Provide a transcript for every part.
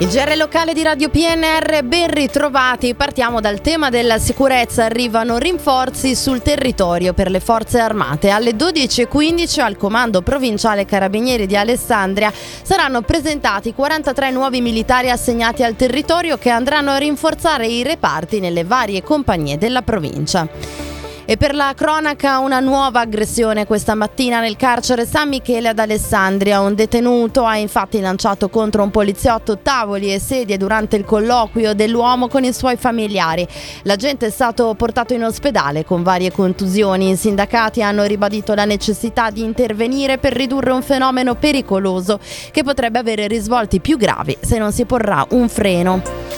Il GR locale di Radio PNR, ben ritrovati. Partiamo dal tema della sicurezza. Arrivano rinforzi sul territorio per le forze armate. Alle 12.15 al comando provinciale carabinieri di Alessandria saranno presentati 43 nuovi militari assegnati al territorio che andranno a rinforzare i reparti nelle varie compagnie della provincia. E per la cronaca una nuova aggressione questa mattina nel carcere San Michele ad Alessandria. Un detenuto ha infatti lanciato contro un poliziotto tavoli e sedie durante il colloquio dell'uomo con i suoi familiari. L'agente è stato portato in ospedale con varie contusioni. I sindacati hanno ribadito la necessità di intervenire per ridurre un fenomeno pericoloso che potrebbe avere risvolti più gravi se non si porrà un freno.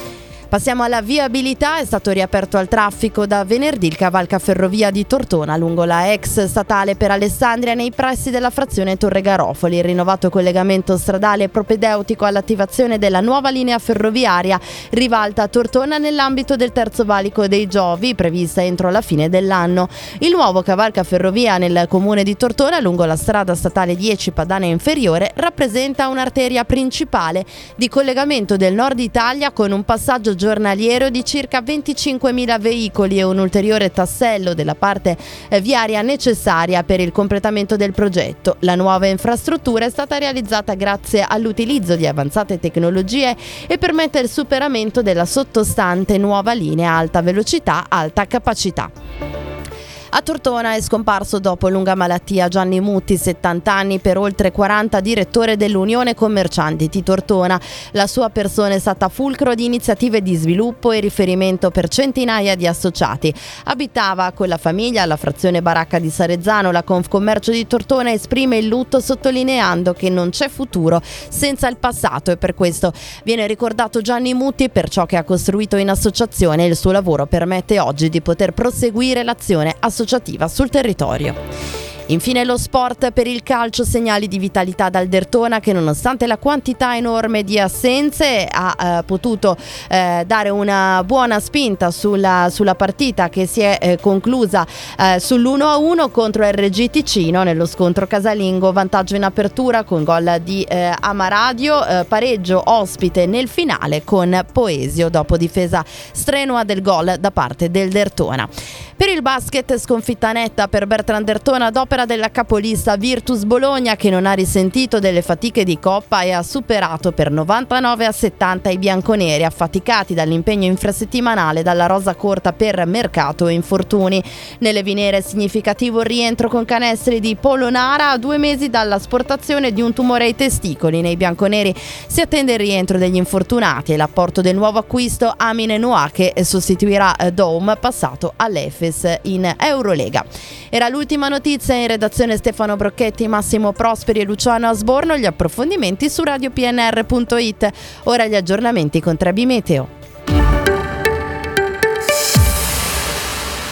Passiamo alla viabilità, è stato riaperto al traffico da venerdì il cavalcaferrovia di Tortona lungo la ex statale per Alessandria nei pressi della frazione Torre Garofoli. Il rinnovato collegamento stradale propedeutico all'attivazione della nuova linea ferroviaria Rivalta Tortona nell'ambito del terzo valico dei Giovi prevista entro la fine dell'anno. Il nuovo cavalcaferrovia nel comune di Tortona lungo la strada statale 10 Padana Inferiore rappresenta un'arteria principale di collegamento del nord Italia con un passaggio giornaliero di circa 25.000 veicoli e un ulteriore tassello della parte eh, viaria necessaria per il completamento del progetto. La nuova infrastruttura è stata realizzata grazie all'utilizzo di avanzate tecnologie e permette il superamento della sottostante nuova linea alta velocità, alta capacità. A Tortona è scomparso dopo lunga malattia Gianni Mutti, 70 anni, per oltre 40, direttore dell'Unione Commercianti di Tortona. La sua persona è stata fulcro di iniziative di sviluppo e riferimento per centinaia di associati. Abitava con la famiglia alla frazione Baracca di Sarezzano. La Confcommercio di Tortona esprime il lutto sottolineando che non c'è futuro senza il passato e per questo viene ricordato Gianni Mutti per ciò che ha costruito in associazione. Il suo lavoro permette oggi di poter proseguire l'azione associativa associativa sul territorio. Infine lo sport per il calcio, segnali di vitalità dal Dertona che nonostante la quantità enorme di assenze ha eh, potuto eh, dare una buona spinta sulla, sulla partita che si è eh, conclusa eh, sull'1-1 contro RG Ticino nello scontro casalingo, vantaggio in apertura con gol di eh, Amaradio, eh, pareggio ospite nel finale con Poesio dopo difesa strenua del gol da parte del Dertona. Per il basket sconfitta netta per Bertrand Dertona ad opera della capolista Virtus Bologna che non ha risentito delle fatiche di coppa e ha superato per 99 a 70 i bianconeri affaticati dall'impegno infrasettimanale dalla rosa corta per mercato e infortuni. Nelle vinere significativo rientro con canestri di Polonara a due mesi dalla sportazione di un tumore ai testicoli. Nei bianconeri si attende il rientro degli infortunati e l'apporto del nuovo acquisto Amine Noah che sostituirà Dome passato all'Efes in Eurolega. Era l'ultima notizia in redazione Stefano Brocchetti, Massimo Prosperi e Luciano Asborno. Gli approfondimenti su radiopnr.it. Ora gli aggiornamenti con Trebi Meteo.